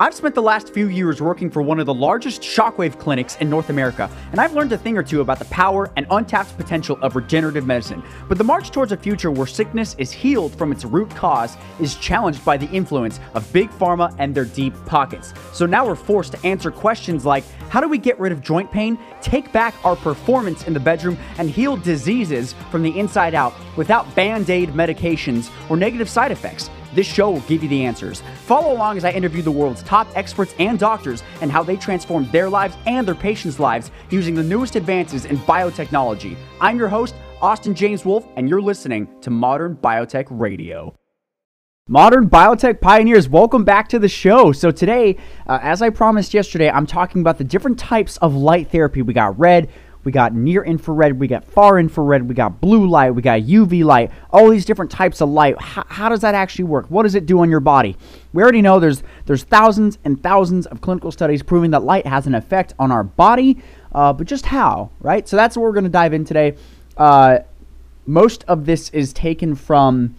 I've spent the last few years working for one of the largest shockwave clinics in North America, and I've learned a thing or two about the power and untapped potential of regenerative medicine. But the march towards a future where sickness is healed from its root cause is challenged by the influence of big pharma and their deep pockets. So now we're forced to answer questions like how do we get rid of joint pain, take back our performance in the bedroom, and heal diseases from the inside out without band aid medications or negative side effects? This show will give you the answers. Follow along as I interview the world's top experts and doctors and how they transformed their lives and their patients' lives using the newest advances in biotechnology. I'm your host, Austin James Wolf, and you're listening to Modern Biotech Radio. Modern biotech pioneers, welcome back to the show. So, today, uh, as I promised yesterday, I'm talking about the different types of light therapy. We got red, we got near infrared, we got far infrared, we got blue light, we got UV light, all these different types of light. How, how does that actually work? What does it do on your body? We already know there's there's thousands and thousands of clinical studies proving that light has an effect on our body, uh, but just how, right? So that's what we're going to dive in today. Uh, most of this is taken from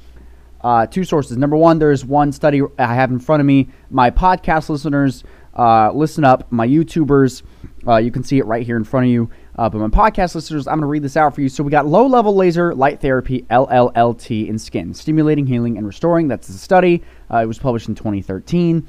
uh, two sources. Number one, there's one study I have in front of me. My podcast listeners, uh, listen up. My YouTubers, uh, you can see it right here in front of you. Uh, but my podcast listeners, I'm going to read this out for you. So we got low level laser light therapy, LLLT, in skin, stimulating, healing, and restoring. That's the study. Uh, it was published in 2013.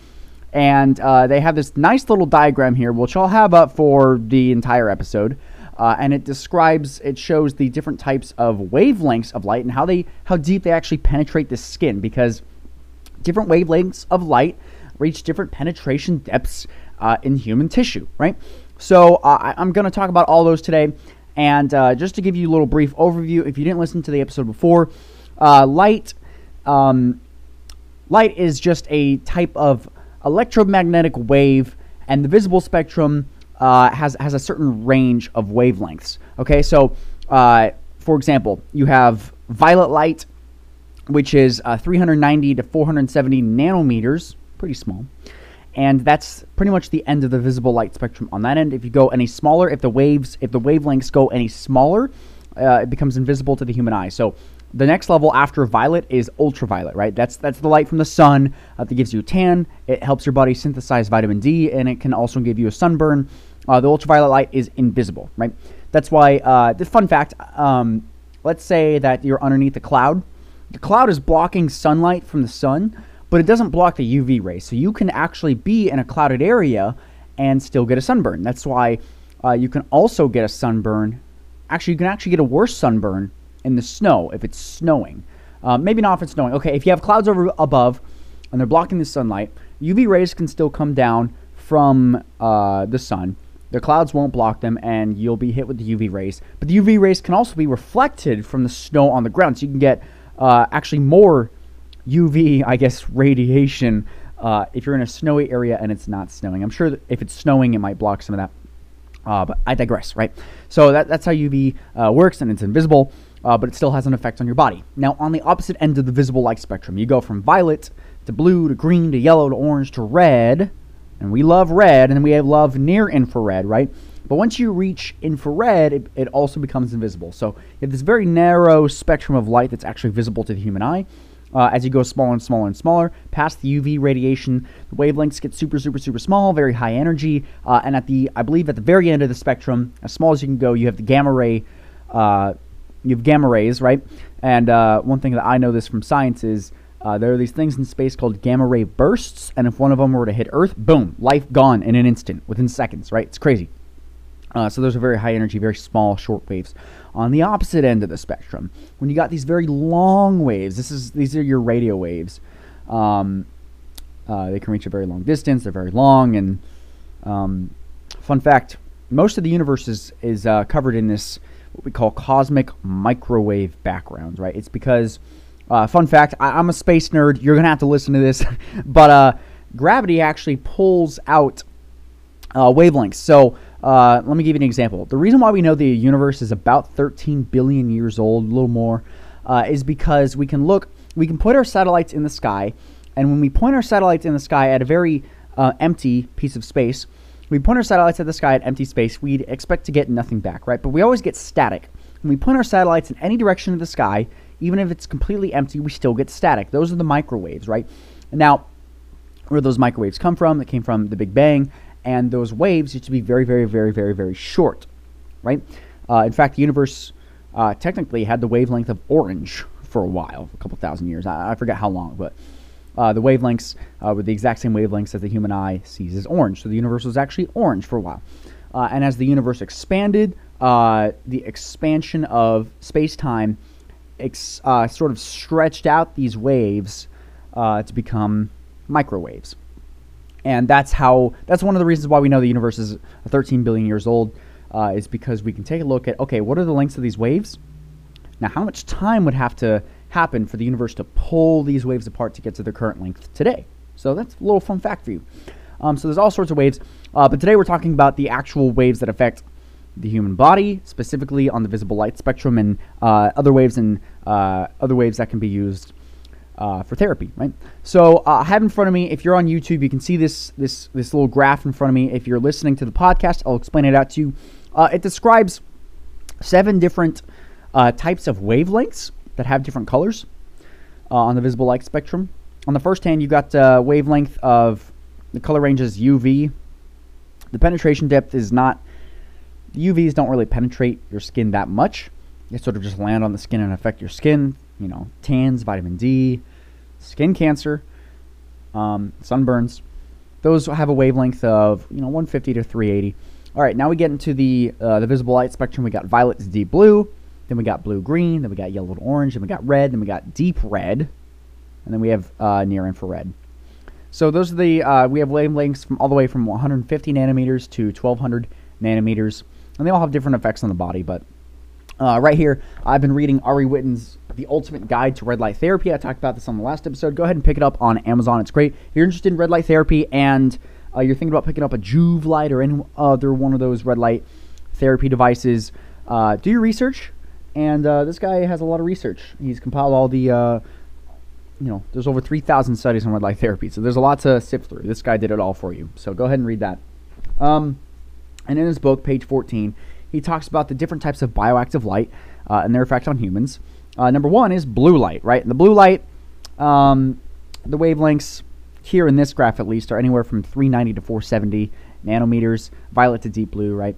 And uh, they have this nice little diagram here, which I'll have up for the entire episode. Uh, and it describes, it shows the different types of wavelengths of light and how they, how deep they actually penetrate the skin. Because different wavelengths of light reach different penetration depths uh, in human tissue, right? So uh, I'm going to talk about all those today. And uh, just to give you a little brief overview, if you didn't listen to the episode before, uh, light, um, light is just a type of electromagnetic wave, and the visible spectrum uh, has has a certain range of wavelengths. Okay, so uh, for example, you have violet light, which is uh, 390 to 470 nanometers, pretty small and that's pretty much the end of the visible light spectrum on that end. If you go any smaller, if the waves, if the wavelengths go any smaller, uh, it becomes invisible to the human eye. So the next level after violet is ultraviolet, right? That's that's the light from the sun uh, that gives you tan. It helps your body synthesize vitamin D, and it can also give you a sunburn. Uh, the ultraviolet light is invisible, right? That's why. Uh, the fun fact: um, let's say that you're underneath a cloud. The cloud is blocking sunlight from the sun, but it doesn't block the UV rays. So you can actually be in a clouded area and still get a sunburn. That's why uh, you can also get a sunburn. Actually, you can actually get a worse sunburn in the snow if it's snowing. Uh, maybe not if it's snowing. Okay, if you have clouds over above and they're blocking the sunlight, UV rays can still come down from uh, the sun. The clouds won't block them, and you'll be hit with the UV rays. But the UV rays can also be reflected from the snow on the ground, so you can get uh, actually more UV, I guess, radiation uh, if you're in a snowy area and it's not snowing. I'm sure that if it's snowing, it might block some of that. Uh, but I digress, right? So that, that's how UV uh, works, and it's invisible, uh, but it still has an effect on your body. Now, on the opposite end of the visible light spectrum, you go from violet to blue to green to yellow to orange to red, and we love red, and we love near infrared, right? But once you reach infrared, it, it also becomes invisible. So you have this very narrow spectrum of light that's actually visible to the human eye. Uh, as you go smaller and smaller and smaller, past the UV radiation, the wavelengths get super, super, super small, very high energy. Uh, and at the, I believe, at the very end of the spectrum, as small as you can go, you have the gamma ray. Uh, you have gamma rays, right? And uh, one thing that I know this from science is uh, there are these things in space called gamma ray bursts, and if one of them were to hit Earth, boom, life gone in an instant, within seconds, right? It's crazy. Uh, so those are very high energy, very small short waves. On the opposite end of the spectrum, when you got these very long waves, this is these are your radio waves. Um, uh, they can reach a very long distance. They're very long, and um, fun fact: most of the universe is is uh, covered in this what we call cosmic microwave background. Right? It's because uh, fun fact: I, am a space nerd. You're gonna have to listen to this, but uh, gravity actually pulls out uh, wavelengths. So uh, let me give you an example. The reason why we know the universe is about 13 billion years old, a little more, uh, is because we can look, we can put our satellites in the sky, and when we point our satellites in the sky at a very uh, empty piece of space, we point our satellites at the sky at empty space, we'd expect to get nothing back, right? But we always get static. When we point our satellites in any direction of the sky, even if it's completely empty, we still get static. Those are the microwaves, right? Now, where those microwaves come from. They came from the Big Bang, and those waves used to be very, very, very, very, very short, right? Uh, in fact, the universe uh, technically had the wavelength of orange for a while, a couple thousand years. I, I forget how long, but uh, the wavelengths uh, were the exact same wavelengths that the human eye sees as orange. So the universe was actually orange for a while. Uh, and as the universe expanded, uh, the expansion of space time ex- sort of stretched out these waves to become microwaves. And that's how, that's one of the reasons why we know the universe is 13 billion years old, is because we can take a look at, okay, what are the lengths of these waves? Now, how much time would have to happen for the universe to pull these waves apart to get to their current length today? So that's a little fun fact for you. Um, so there's all sorts of waves, uh, but today we're talking about the actual waves that affect the human body, specifically on the visible light spectrum, and uh, other waves and uh, other waves that can be used uh, for therapy. Right. So uh, I have in front of me. If you're on YouTube, you can see this this this little graph in front of me. If you're listening to the podcast, I'll explain it out to you. Uh, it describes seven different uh, types of wavelengths that have different colors uh, on the visible light spectrum. On the first hand, you've got uh, wavelength of the color range is UV. The penetration depth is not. UVs don't really penetrate your skin that much. They sort of just land on the skin and affect your skin. You know, tans, vitamin D, skin cancer, um, sunburns. Those have a wavelength of you know 150 to 380. All right, now we get into the uh, the visible light spectrum. We got violet to deep blue, then we got blue green, then we got yellow to orange, then we got red, then we got deep red, and then we have uh, near infrared. So those are the uh, we have wavelengths from all the way from 150 nanometers to 1200 nanometers, and they all have different effects on the body. But uh, right here, I've been reading Ari Whitten's The Ultimate Guide to Red Light Therapy. I talked about this on the last episode. Go ahead and pick it up on Amazon. It's great. If you're interested in red light therapy and uh, you're thinking about picking up a Joovv light or any other one of those red light therapy devices, uh, do your research. And uh, this guy has a lot of research. He's compiled all the, uh, you know, there's over 3,000 studies on red light therapy. So there's a lot to sift through. This guy did it all for you. So go ahead and read that. Um, and in his book, page 14, he talks about the different types of bioactive light uh, and their effect on humans. Uh, number one is blue light, right? And the blue light, um, the wavelengths here in this graph at least are anywhere from 390 to 470 nanometers, violet to deep blue, right?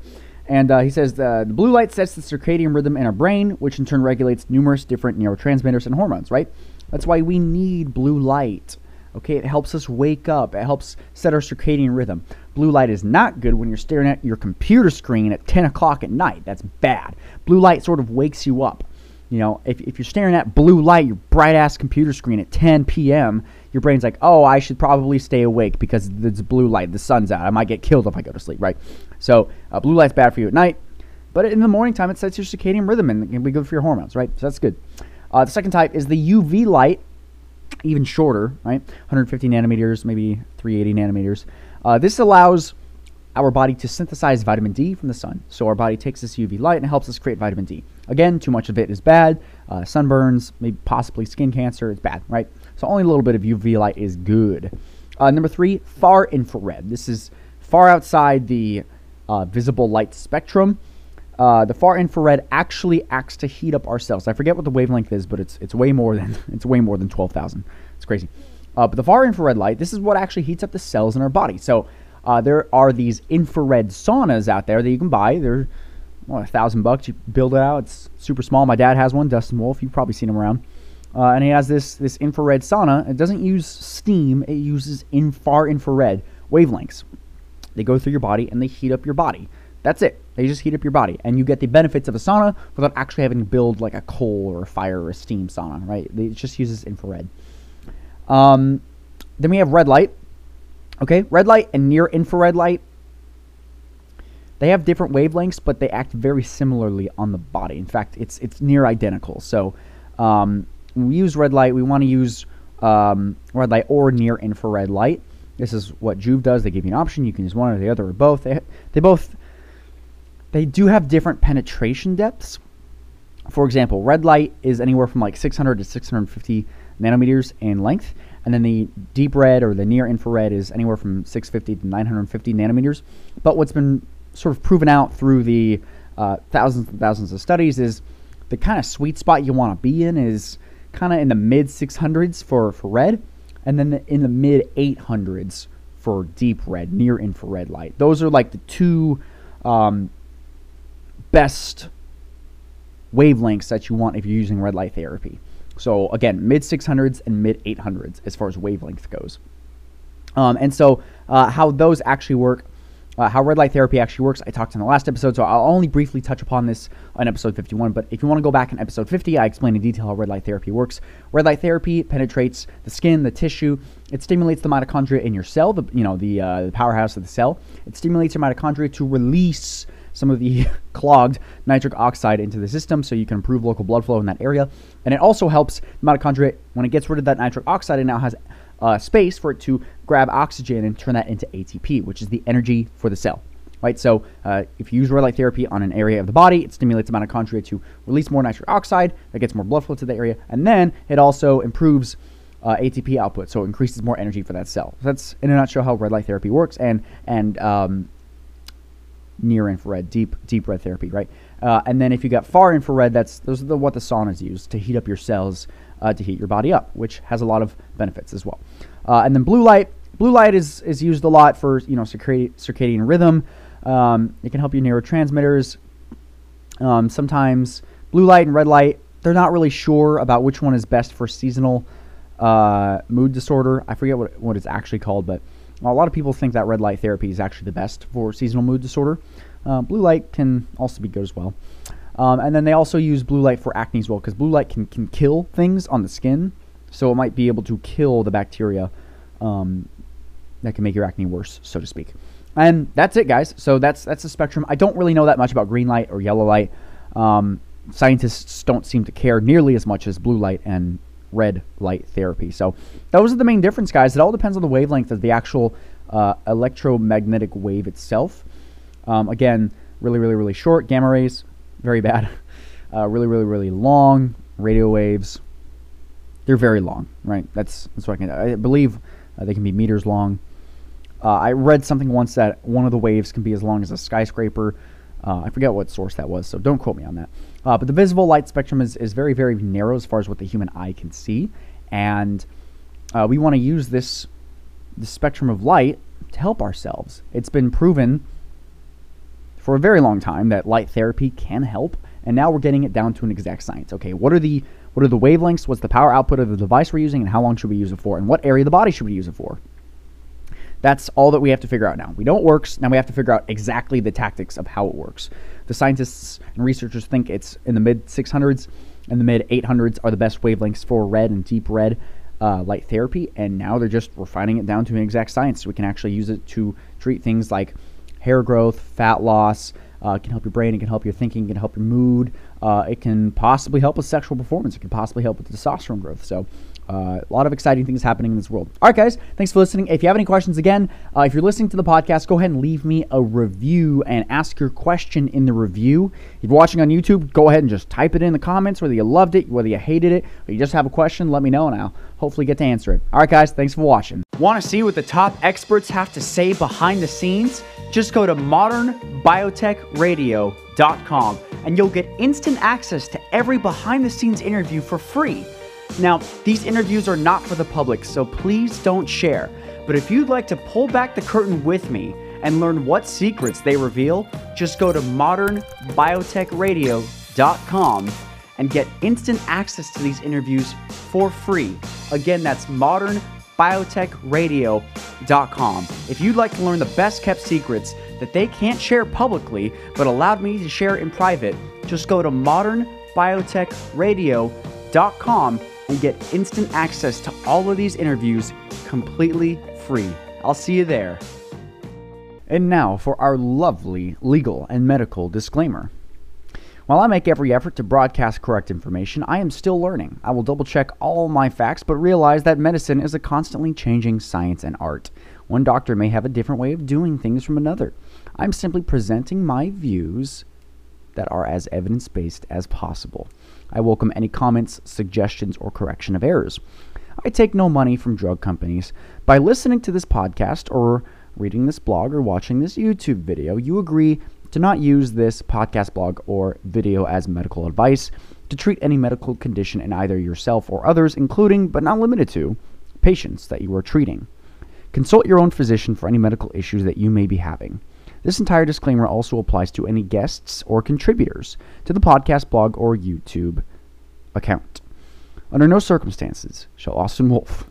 And uh, he says the, the blue light sets the circadian rhythm in our brain, which in turn regulates numerous different neurotransmitters and hormones, right? That's why we need blue light. Okay, it helps us wake up. It helps set our circadian rhythm. Blue light is not good when you're staring at your computer screen at 10 o'clock at night. That's bad. Blue light sort of wakes you up. You know, if, if you're staring at blue light, your bright ass computer screen at 10 p.m., your brain's like, oh, I should probably stay awake because it's blue light. The sun's out. I might get killed if I go to sleep, right? So uh, blue light's bad for you at night, but in the morning time, it sets your circadian rhythm and it can be good for your hormones, right? So that's good. Uh, the second type is the UV light, even shorter, right? 150 nanometers, maybe 380 nanometers. Uh, this allows our body to synthesize vitamin D from the sun. So our body takes this UV light and helps us create vitamin D. Again, too much of it is bad. Uh, sunburns, maybe possibly skin cancer, it's bad, right? So only a little bit of UV light is good. Uh, number three, far infrared. This is far outside the uh, visible light spectrum. Uh, the far infrared actually acts to heat up our cells. I forget what the wavelength is, but it's it's way more than it's way more than twelve thousand. It's crazy. Uh, but the far infrared light, this is what actually heats up the cells in our body. So uh, there are these infrared saunas out there that you can buy. They're a thousand bucks. You build it out. It's super small. My dad has one, Dustin Wolf. You've probably seen him around. Uh, and he has this this infrared sauna. It doesn't use steam. It uses in far infrared wavelengths. They go through your body and they heat up your body. That's it. They just heat up your body, and you get the benefits of a sauna without actually having to build like a coal or a fire or a steam sauna. Right? It just uses infrared. Um, then we have red light. Okay, red light and near infrared light. They have different wavelengths, but they act very similarly on the body. In fact, it's it's near identical. So um, when we use red light, we want to use um, red light or near infrared light. This is what Joovv does. They give you an option. You can use one or the other or both. They, they both they do have different penetration depths. For example, red light is anywhere from like 600 to 650 nanometers in length, and then the deep red or the near infrared is anywhere from 650 to 950 nanometers. But what's been sort of proven out through the uh, thousands and thousands of studies is the kind of sweet spot you want to be in is kind of in the mid 600s for, for red and then the, in the mid 800s for deep red, near infrared light. Those are like the two um, best wavelengths that you want if you're using red light therapy. So again, mid 600s and mid 800s as far as wavelength goes. Um, and so uh, how those actually work, uh, how red light therapy actually works, I talked in the last episode, so I'll only briefly touch upon this on episode 51. But if you want to go back in episode 50, I explain in detail how red light therapy works. Red light therapy penetrates the skin, the tissue. It stimulates the mitochondria in your cell, the you know the, uh, the powerhouse of the cell. It stimulates your mitochondria to release some of the clogged nitric oxide into the system so you can improve local blood flow in that area. And it also helps the mitochondria, when it gets rid of that nitric oxide, it now has uh, space for it to grab oxygen and turn that into ATP, which is the energy for the cell. Right, so uh, if you use red light therapy on an area of the body, it stimulates the mitochondria to release more nitric oxide. That gets more blood flow to the area, and then it also improves uh, ATP output, so it increases more energy for that cell. So that's in a nutshell how red light therapy works, and and um, near infrared, deep deep red therapy, right? Uh, and then if you got far infrared, that's those are the, what the saunas use to heat up your cells, uh, to heat your body up, which has a lot of benefits as well. Uh, and then blue light, blue light is is used a lot for you know circadian, circadian rhythm. Um, it can help your neurotransmitters. Um, sometimes blue light and red light, they're not really sure about which one is best for seasonal uh, mood disorder. I forget what what it's actually called, but a lot of people think that red light therapy is actually the best for seasonal mood disorder. Uh, blue light can also be good as well. Um, and then they also use blue light for acne as well, because blue light can, can kill things on the skin. So it might be able to kill the bacteria um, that can make your acne worse, so to speak. And that's it, guys. So that's that's the spectrum. I don't really know that much about green light or yellow light. Um, scientists don't seem to care nearly as much as blue light and red light therapy. So those are the main difference, guys. It all depends on the wavelength of the actual uh, electromagnetic wave itself. Um, again, really, really, really short gamma rays, very bad. Uh, really, really, really long radio waves. They're very long, right? That's that's what I can. I believe uh, they can be meters long. Uh, I read something once that one of the waves can be as long as a skyscraper. Uh, I forget what source that was, so don't quote me on that. Uh, but the visible light spectrum is, is very, very narrow as far as what the human eye can see. And uh, we want to use this, this spectrum of light to help ourselves. It's been proven for a very long time that light therapy can help. And now we're getting it down to an exact science. Okay, what are the what are the wavelengths? What's the power output of the device we're using, and how long should we use it for? And what area of the body should we use it for? That's all that we have to figure out now. We know it works. Now we have to figure out exactly the tactics of how it works. The scientists and researchers think it's in the mid 600s and the mid 800s are the best wavelengths for red and deep red uh, light therapy. And now they're just refining it down to an exact science. So we can actually use it to treat things like hair growth, fat loss. Uh, it can help your brain. It can help your thinking. It can help your mood. Uh, it can possibly help with sexual performance. It can possibly help with testosterone growth. So uh, a lot of exciting things happening in this world. All right, guys, thanks for listening. If you have any questions, again, uh, if you're listening to the podcast, go ahead and leave me a review and ask your question in the review. If you're watching on YouTube, go ahead and just type it in the comments, whether you loved it, whether you hated it, or you just have a question, let me know, and I'll hopefully get to answer it. All right, guys, thanks for watching. Want to see what the top experts have to say behind the scenes? Just go to modernbiotechradio.com and you'll get instant access to every behind the scenes interview for free. Now, these interviews are not for the public, so please don't share. But if you'd like to pull back the curtain with me and learn what secrets they reveal, just go to modernbiotechradio.com and get instant access to these interviews for free. Again, that's modernbiotechradio.com. If you'd like to learn the best kept secrets that they can't share publicly but allowed me to share in private, just go to modernbiotechradio.com and get instant access to all of these interviews completely free. I'll see you there. And now for our lovely legal and medical disclaimer. While I make every effort to broadcast correct information, I am still learning. I will double check all my facts, but realize that medicine is a constantly changing science and art. One doctor may have a different way of doing things from another. I'm simply presenting my views that are as evidence based as possible. I welcome any comments, suggestions, or correction of errors. I take no money from drug companies. By listening to this podcast or reading this blog or watching this YouTube video, you agree to not use this podcast, blog, or video as medical advice to treat any medical condition in either yourself or others, including but not limited to patients that you are treating. Consult your own physician for any medical issues that you may be having. This entire disclaimer also applies to any guests or contributors to the podcast, blog, or YouTube account. Under no circumstances shall Austin Wolf,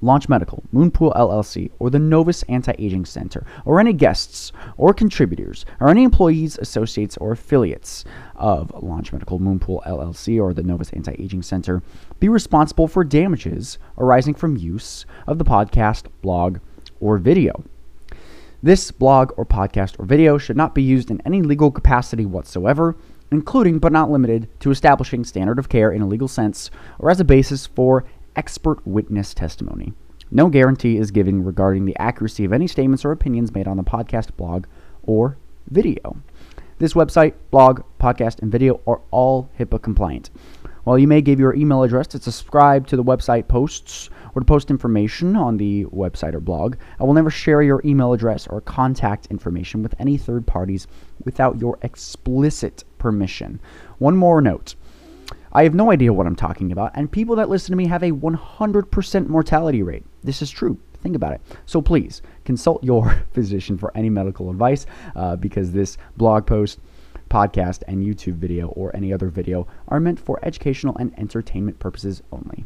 Launch Medical, Moonpool LLC, or the Novus Anti Aging Center, or any guests or contributors, or any employees, associates, or affiliates of Launch Medical, Moonpool LLC, or the Novus Anti Aging Center be responsible for damages arising from use of the podcast, blog, or video. This blog or podcast or video should not be used in any legal capacity whatsoever, including but not limited to establishing standard of care in a legal sense or as a basis for expert witness testimony. No guarantee is given regarding the accuracy of any statements or opinions made on the podcast, blog, or video. This website, blog, podcast, and video are all HIPAA compliant. While you may give your email address to subscribe to the website posts or to post information on the website or blog, I will never share your email address or contact information with any third parties without your explicit permission. One more note. I have no idea what I'm talking about, and people that listen to me have a 100% mortality rate. This is true. Think about it. So please consult your physician for any medical advice uh, because this blog post podcast, and YouTube video or any other video are meant for educational and entertainment purposes only.